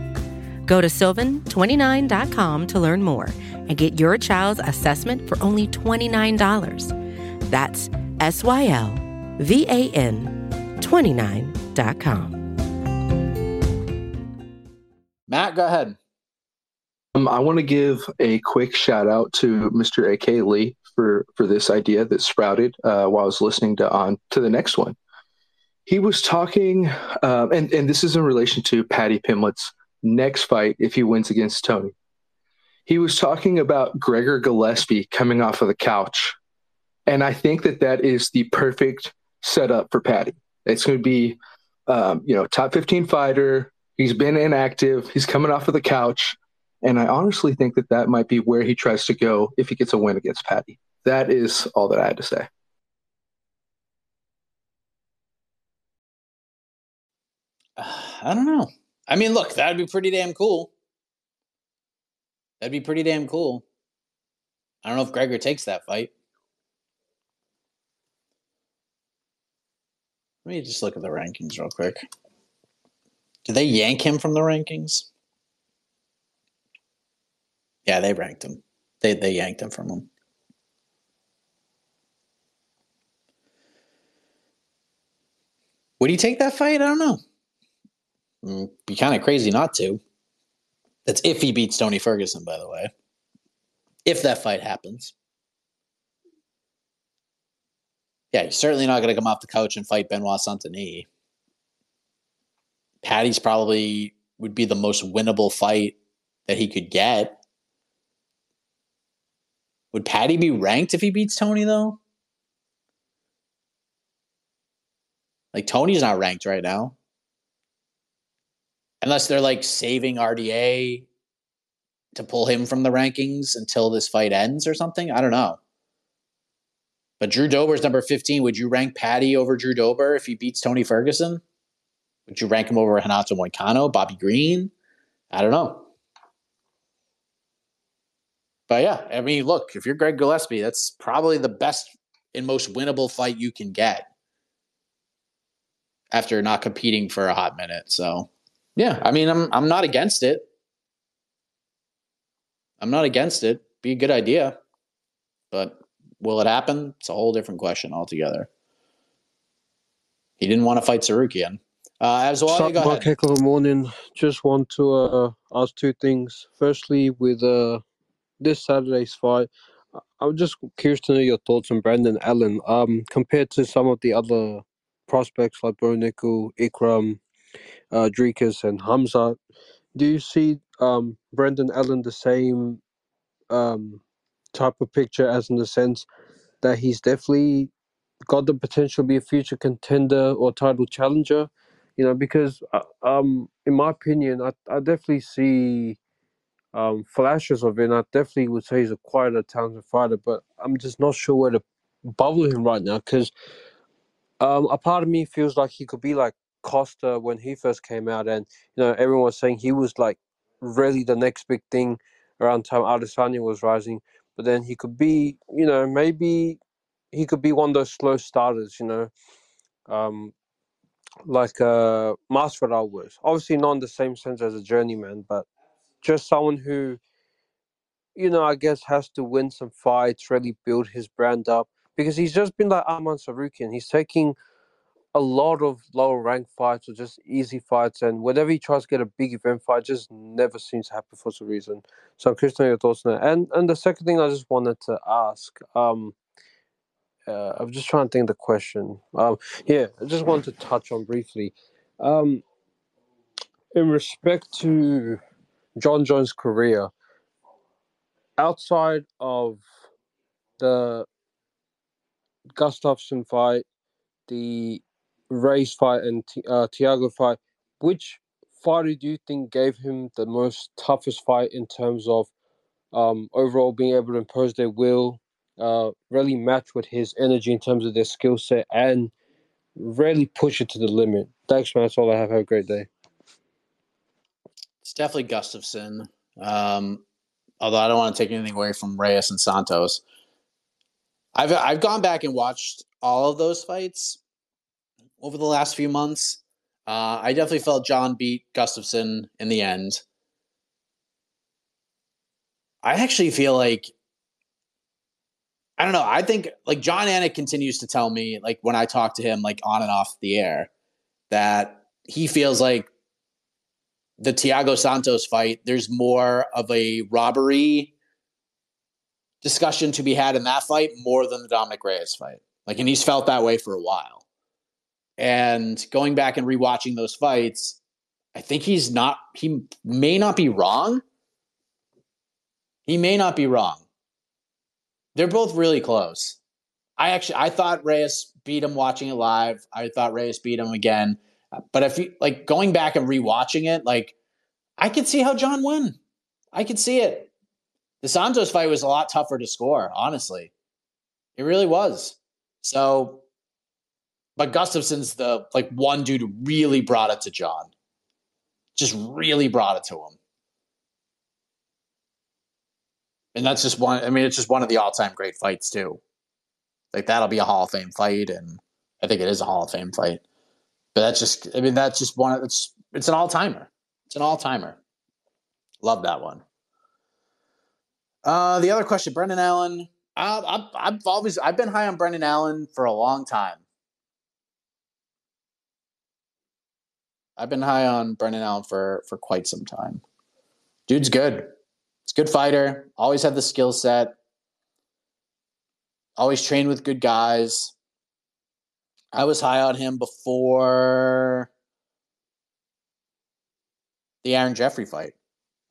Go to sylvan29.com to learn more and get your child's assessment for only $29. That's S Y L V A N 29.com. Matt, go ahead. Um, I want to give a quick shout out to Mr. AK Lee for for this idea that sprouted uh, while I was listening to on to the next one. He was talking, um, and and this is in relation to Paddy Pimblett's next fight if he wins against Tony. He was talking about Gregor Gillespie coming off of the couch, and I think that that is the perfect setup for Paddy. It's going to be, um, you know, top fifteen fighter. He's been inactive. He's coming off of the couch and I honestly think that that might be where he tries to go if he gets a win against Paddy. That is all that I had to say. I don't know. I mean, look, that'd be pretty damn cool. That'd be pretty damn cool. I don't know if Gregor takes that fight. Let me just look at the rankings real quick. Did they yank him from the rankings? Yeah, they ranked him. They they yanked him from him. Would he take that fight? I don't know. Mm, be kind of crazy not to. That's if he beats Tony Ferguson, by the way. If that fight happens. Yeah, he's certainly not going to come off the couch and fight Benoit Saint-Denis. Paddy's probably would be the most winnable fight that he could get. Would Paddy be ranked if he beats Tony though? Like Tony's not ranked right now. Unless they're like saving RDA to pull him from the rankings until this fight ends or something. I don't know. But Drew Dober's number 15. Would you rank Paddy over Drew Dober if he beats Tony Ferguson? Would you rank him over Renato Moicano, Bobby Green? I don't know. But yeah, I mean, look, if you're Greg Gillespie, that's probably the best and most winnable fight you can get after not competing for a hot minute. So yeah, I mean, I'm I'm not against it. I'm not against it. Be a good idea, but will it happen? It's a whole different question altogether. He didn't want to fight Tsarukyan. Uh, as well, Sup, go Mark ahead. Heck of a morning. Just want to uh, ask two things. Firstly, with uh, this Saturday's fight. I'm just curious to know your thoughts on Brendan Allen. Um, compared to some of the other prospects like Bo Nickal, Ikram, uh, Dricus, and Hamza, do you see um, Brendan Allen the same um, type of picture as in the sense that he's definitely got the potential to be a future contender or title challenger? You know, because uh, um, in my opinion, I, I definitely see um, flashes of it. And I definitely would say he's a quite a talented fighter, but I'm just not sure where to bubble him right now because um, a part of me feels like he could be like Costa when he first came out, and you know everyone was saying he was like really the next big thing around time Adesanya was rising, but then he could be, you know, maybe he could be one of those slow starters, you know, um, like uh, Masvidal was. Obviously, not in the same sense as a journeyman, but just someone who, you know, I guess has to win some fights, really build his brand up because he's just been like Arman Tsarukyan. He's taking a lot of lower ranked fights or just easy fights, and whenever he tries to get a big event fight, just never seems to happen for some reason. So I'm curious to know your thoughts on that. And and the second thing I just wanted to ask, um, uh, I'm just trying to think the question. Um, yeah, I just wanted to touch on briefly. Um, in respect to Jon Jones' career, outside of the Gustafsson fight, the Reyes fight, and uh, Thiago fight, which fighter do you think gave him the most toughest fight in terms of um, overall being able to impose their will, uh, really match with his energy in terms of their skill set, and really push it to the limit? Thanks, man. That's all I have. Have a great day. It's definitely Gustafsson. Um, although I don't want to take anything away from Reyes and Santos. I've I've gone back and watched all of those fights over the last few months. Uh, I definitely felt Jon beat Gustafsson in the end. I actually feel like I don't know. I think like Jon Anik continues to tell me like when I talk to him like on and off the air that he feels like the Thiago Santos fight, there's more of a robbery discussion to be had in that fight more than the Dominick Reyes fight. Like, and he's felt that way for a while. And going back and rewatching those fights, I think he's not, he may not be wrong. He may not be wrong. They're both really close. I actually, I thought Reyes beat him watching it live. I thought Reyes beat him again. But if you like going back and rewatching it, like I could see how Jon won. I could see it. The Santos fight was a lot tougher to score, honestly. It really was. So, but Gustafsson's the like one dude really brought it to Jon. Just really brought it to him. And that's just one, I mean, it's just one of the all time great fights, too. Like, that'll be a Hall of Fame fight. And I think it is a Hall of Fame fight. But that's just, I mean, that's just one, it's, it's an all timer. It's an all timer. Love that one. Uh, the other question, Brendan Allen. Uh, I've, I've always I've been high on Brendan Allen for a long time. I've been high on Brendan Allen for for quite some time. Dude's good. He's a good fighter. Always had the skill set. Always trained with good guys. I was high on him before the Aaron Jeffery fight.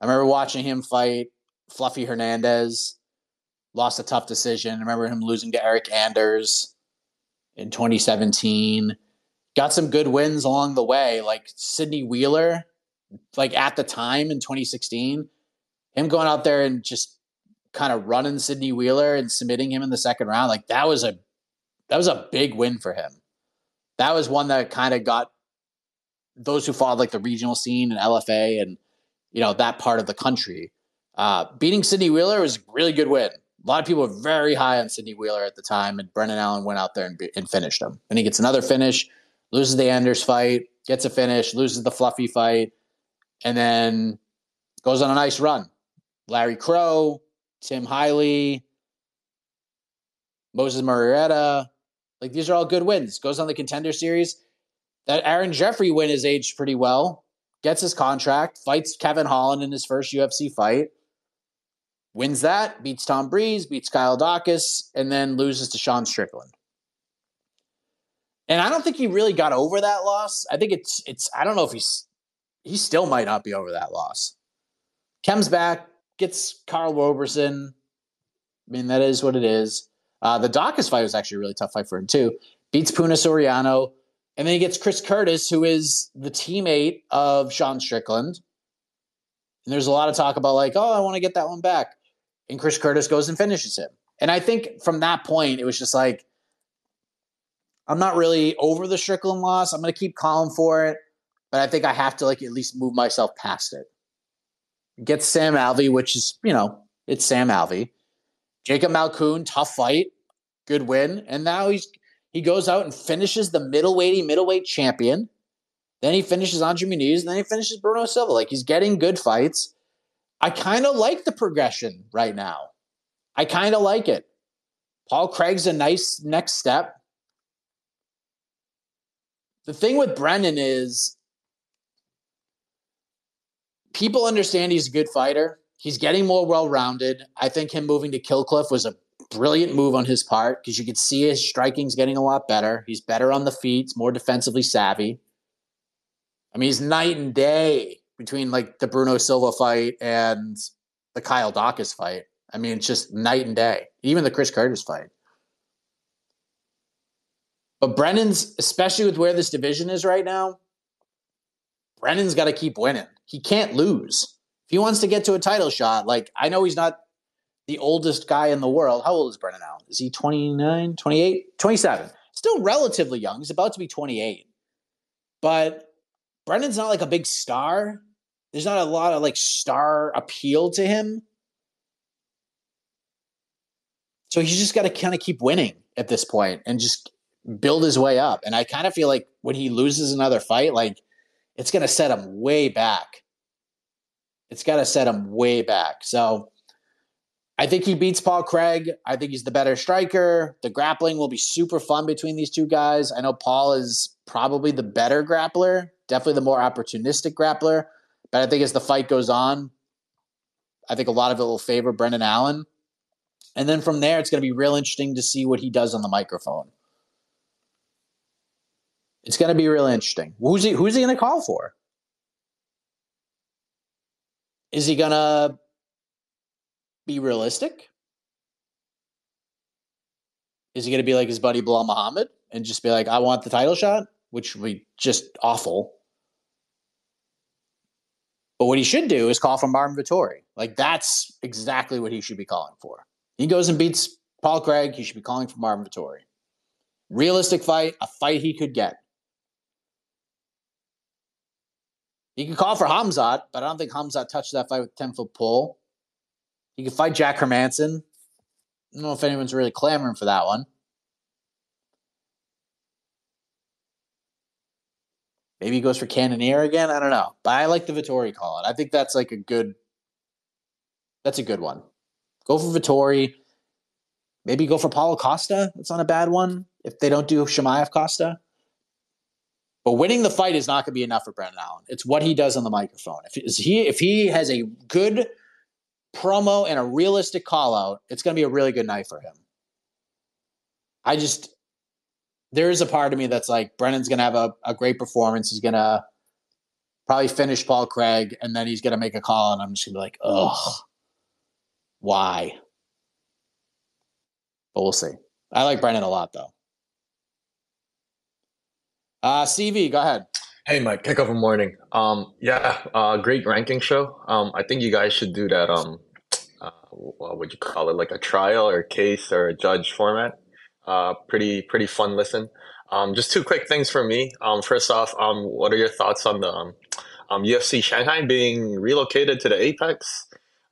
I remember watching him fight Fluffy Hernandez, lost a tough decision. I remember him losing to Eric Anders in 2017. Got some good wins along the way, like Sydney Wheeler, like at the time in 2016. Him going out there and just kind of running Sydney Wheeler and submitting him in the second round, like that was a that was a big win for him. That was one that kind of got those who followed like the regional scene and LFA and you know that part of the country. Uh, beating Sydney Wheeler was a really good win. A lot of people were very high on Sydney Wheeler at the time, and Brendan Allen went out there and, and finished him. And he gets another finish, loses the Anders fight, gets a finish, loses the Fluffy fight, and then goes on a nice run. Larry Crow, Tim Hiley, Moses Marietta, like these are all good wins. Goes on the contender series. That Aaron Jeffery win is aged pretty well gets his contract, fights Kevin Holland in his first UFC fight, wins that, beats Tom Breese, beats Kyle Daukaus, and then loses to Sean Strickland. And I don't think he really got over that loss. I think it's it's I don't know if he's he still might not be over that loss. Comes back, gets Karl Roberson. I mean, that is what it is. Uh, the Daukaus fight was actually a really tough fight for him too. Beats Puna Soriano. And then he gets Chris Curtis, who is the teammate of Sean Strickland. And there's a lot of talk about, like, oh, I want to get that one back. And Chris Curtis goes and finishes him. And I think from that point, it was just like, I'm not really over the Strickland loss. I'm going to keep calling for it, but I think I have to, like, at least move myself past it. Get Sam Alvey, which is, you know, it's Sam Alvey. Jacob Malkoun, tough fight, good win. And now he's he goes out and finishes the middleweight middleweight champion. Then he finishes Andre Muniz, and then he finishes Bruno Silva. Like he's getting good fights. I kind of like the progression right now. I kind of like it. Paul Craig's a nice next step. The thing with Brendan is people understand he's a good fighter. He's getting more well rounded. I think him moving to Kill Cliff was a brilliant move on his part because you could see his striking's getting a lot better. He's better on the feet, more defensively savvy. I mean, he's night and day between like the Bruno Silva fight and the Kyle Daukaus fight. I mean, it's just night and day. Even the Chris Curtis fight. But Brennan's, especially with where this division is right now, Brennan's got to keep winning. He can't lose. If he wants to get to a title shot, like I know he's not the oldest guy in the world. How old is Brendan Allen? Is he 29, 28, 27? Still relatively young. He's about to be 28. But Brendan's not like a big star. There's not a lot of like star appeal to him. So he's just got to kind of keep winning at this point and just build his way up. And I kind of feel like when he loses another fight, like it's going to set him way back. It's got to set him way back. So I think he beats Paul Craig. I think he's the better striker. The grappling will be super fun between these two guys. I know Paul is probably the better grappler, definitely the more opportunistic grappler. But I think as the fight goes on, I think a lot of it will favor Brendan Allen. And then from there, it's going to be real interesting to see what he does on the microphone. It's going to be really interesting. Who's he? Who's he going to call for? Is he going to be realistic? Is he going to be like his buddy Belal Muhammad and just be like, "I want the title shot," which would be just awful. But what he should do is call for Marvin Vettori. Like that's exactly what he should be calling for. He goes and beats Paul Craig. He should be calling for Marvin Vettori. Realistic fight, a fight he could get. He can call for Hamzat, but I don't think Hamzat touched that fight with 10 foot pole. He can fight Jack Hermansson. I don't know if anyone's really clamoring for that one. Maybe he goes for Cannonier again. I don't know. But I like the Vettori call it. I think that's like a good that's a good one. Go for Vettori. Maybe go for Paulo Costa. That's not a bad one. If they don't do Chimaev Costa. But winning the fight is not going to be enough for Brendan Allen. It's what he does on the microphone. If he if he has a good promo and a realistic call out, it's going to be a really good night for him. I just there is a part of me that's like Brendan's going to have a, a great performance. He's going to probably finish Paul Craig, and then he's going to make a call, and I'm just going to be like, ugh, why? But we'll see. I like Brendan a lot, though. Uh, CV, go ahead. Hey, Mike, Heck of a Morning. Um, yeah, uh, great ranking show. Um, I think you guys should do that. Um, uh, what would you call it? Like a trial or a case or a judge format. Uh, pretty pretty fun listen. Um, just two quick things for me. Um, first off, um, what are your thoughts on the um, um, UFC Shanghai being relocated to the Apex?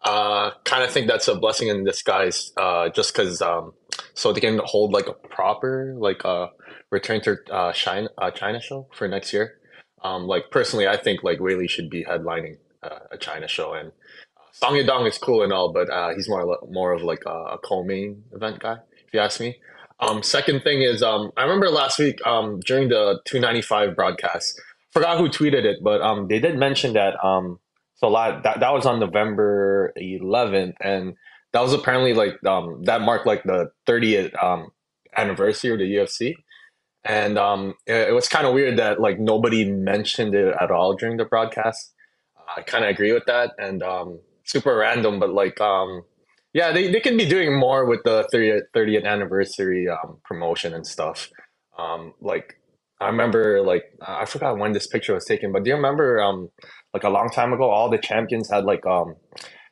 Uh, kind of think that's a blessing in disguise. Uh, just because um, so they can hold like a proper like uh, return to uh, China uh, China show for next year. Um, like personally, I think like Weili should be headlining uh, a China show, and uh, Song Yadong is cool and all, but uh, he's more more of like a, a co-main event guy, if you ask me. Um, second thing is, um, I remember last week um, during the 295 broadcast, forgot who tweeted it, but um, they did mention that. Um, so lot, that that was on November 11th, and that was apparently like um, that marked like the 30th um, anniversary of the UFC, and um, it, it was kind of weird that like nobody mentioned it at all during the broadcast. I kind of agree with that, and um, super random, but like um, yeah, they, they can be doing more with the 30th, 30th anniversary um, promotion and stuff. Um, like I remember, like I forgot when this picture was taken, but do you remember, um, like a long time ago, all the champions had like um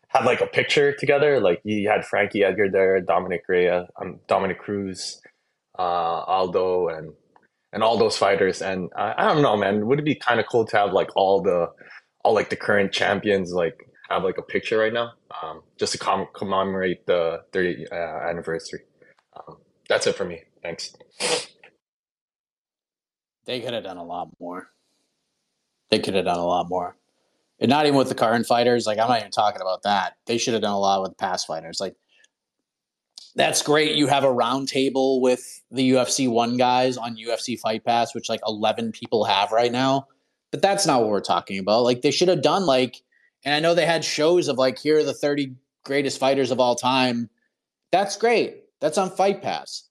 had like a picture together. Like you had Frankie Edgar there, Dominick Reyes, um, Dominick Cruz, uh, Aldo, and and all those fighters. And I, I don't know, man, would it be kind of cool to have like all the all like the current champions like have like a picture right now, um, just to com- commemorate the 30th uh, anniversary. Um, that's it for me. Thanks. They could have done a lot more. They could have done a lot more. And not even with the current fighters. Like, I'm not even talking about that. They should have done a lot with past fighters. Like, that's great. You have a roundtable with the UFC one guys on UFC Fight Pass, which like 11 people have right now. But that's not what we're talking about. Like, they should have done like and I know they had shows of like, here are the 30 greatest fighters of all time. That's great. That's on Fight Pass.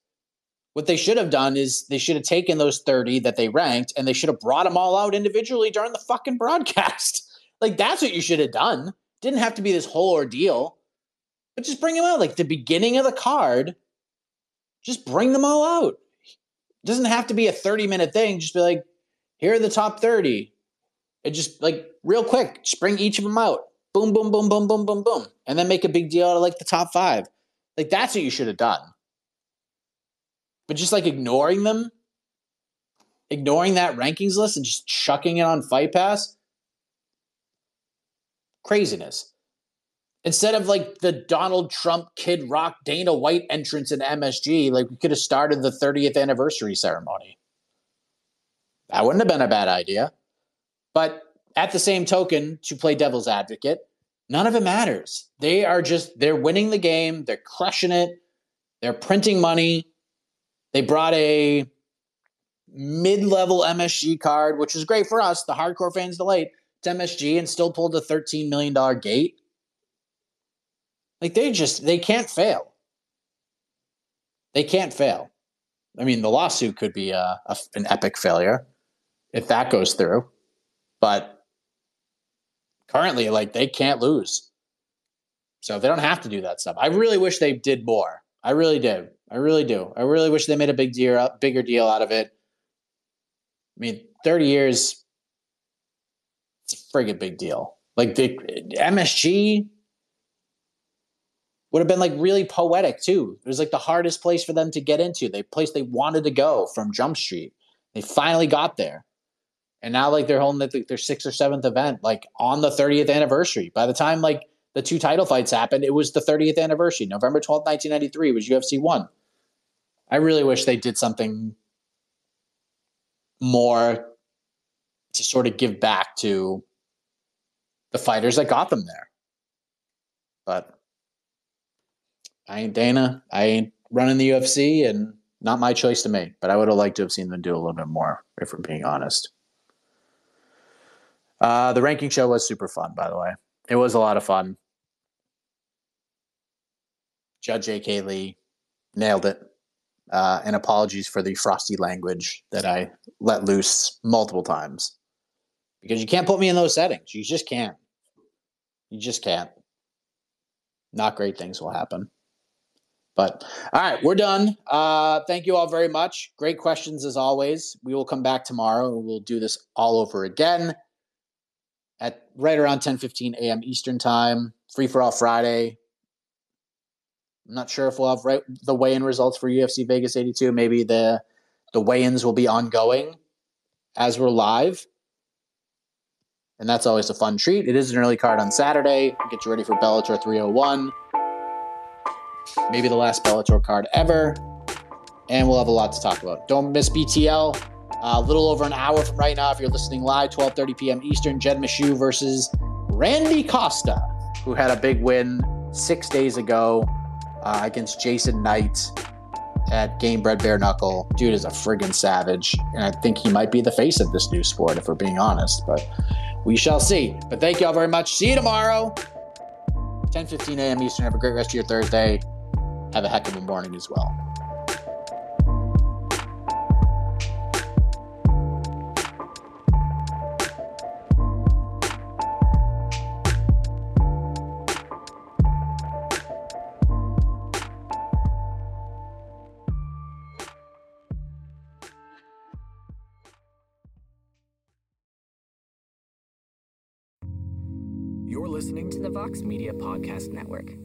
What they should have done is they should have taken those 30 that they ranked and they should have brought them all out individually during the fucking broadcast. like, that's what you should have done. Didn't have to be this whole ordeal, but just bring them out. Like, the beginning of the card, just bring them all out. It doesn't have to be a 30 minute thing. Just be like, here are the top 30. And just like real quick, just bring each of them out. Boom, boom, boom, boom, boom, boom, boom. And then make a big deal out of like the top five. Like that's what you should have done. But just like ignoring them, ignoring that rankings list and just chucking it on Fight Pass, craziness. Instead of like the Donald Trump, Kid Rock, Dana White entrance in MSG, like we could have started the 30th anniversary ceremony. That wouldn't have been a bad idea. But at the same token, to play devil's advocate, none of it matters. They are just, they're winning the game, they're crushing it, they're printing money. They brought a mid level MSG card, which is great for us, the hardcore fans delight, to MSG and still pulled a $13 million gate. Like they just they can't fail. They can't fail. I mean, the lawsuit could be uh, a, a, an epic failure if that goes through, but currently, like they can't lose. So they don't have to do that stuff. I really wish they did more. I really do. I really do. I really wish they made a big deal, bigger deal out of it. I mean, 30 years, it's a friggin' big deal. Like the MSG would have been like really poetic too. It was like the hardest place for them to get into. The place they wanted to go from Jump Street. They finally got there. And now like they're holding their sixth or seventh event, like on the 30th anniversary. By the time like the two title fights happened, it was the 30th anniversary. November 12th, 1993 was UFC 1. I really wish they did something more to sort of give back to the fighters that got them there. But I ain't Dana. I ain't running the UFC and not my choice to make. But I would have liked to have seen them do a little bit more, if we're being honest. Uh, the ranking show was super fun, by the way. It was a lot of fun. Judge A.K. Lee nailed it. Uh, and apologies for the frosty language that I let loose multiple times because you can't put me in those settings. You just can't. You just can't. Not great things will happen. But all right, we're done. Uh, thank you all very much. Great questions as always. We will come back tomorrow and we'll do this all over again at right around 10 15 a.m. Eastern time. Free for all Friday. I'm not sure if we'll have right, the weigh-in results for UFC Vegas 82. Maybe the the weigh-ins will be ongoing as we're live, and that's always a fun treat. It is an early card on Saturday. Get you ready for Bellator 301. Maybe the last Bellator card ever, and we'll have a lot to talk about. Don't miss BTL. A little over an hour from right now, if you're listening live, 12:30 p.m. Eastern. Jed Meshew versus Randy Costa, who had a big win six days ago uh, against Jason Knight at Gamebred Bare Knuckle. Dude is a friggin' savage, and I think he might be the face of this new sport, if we're being honest. But we shall see. But thank you all very much. See you tomorrow, 10 15 a.m. Eastern. Have a great rest of your Thursday. Have a heck of a morning as well. You're listening to the Vox Media Podcast Network.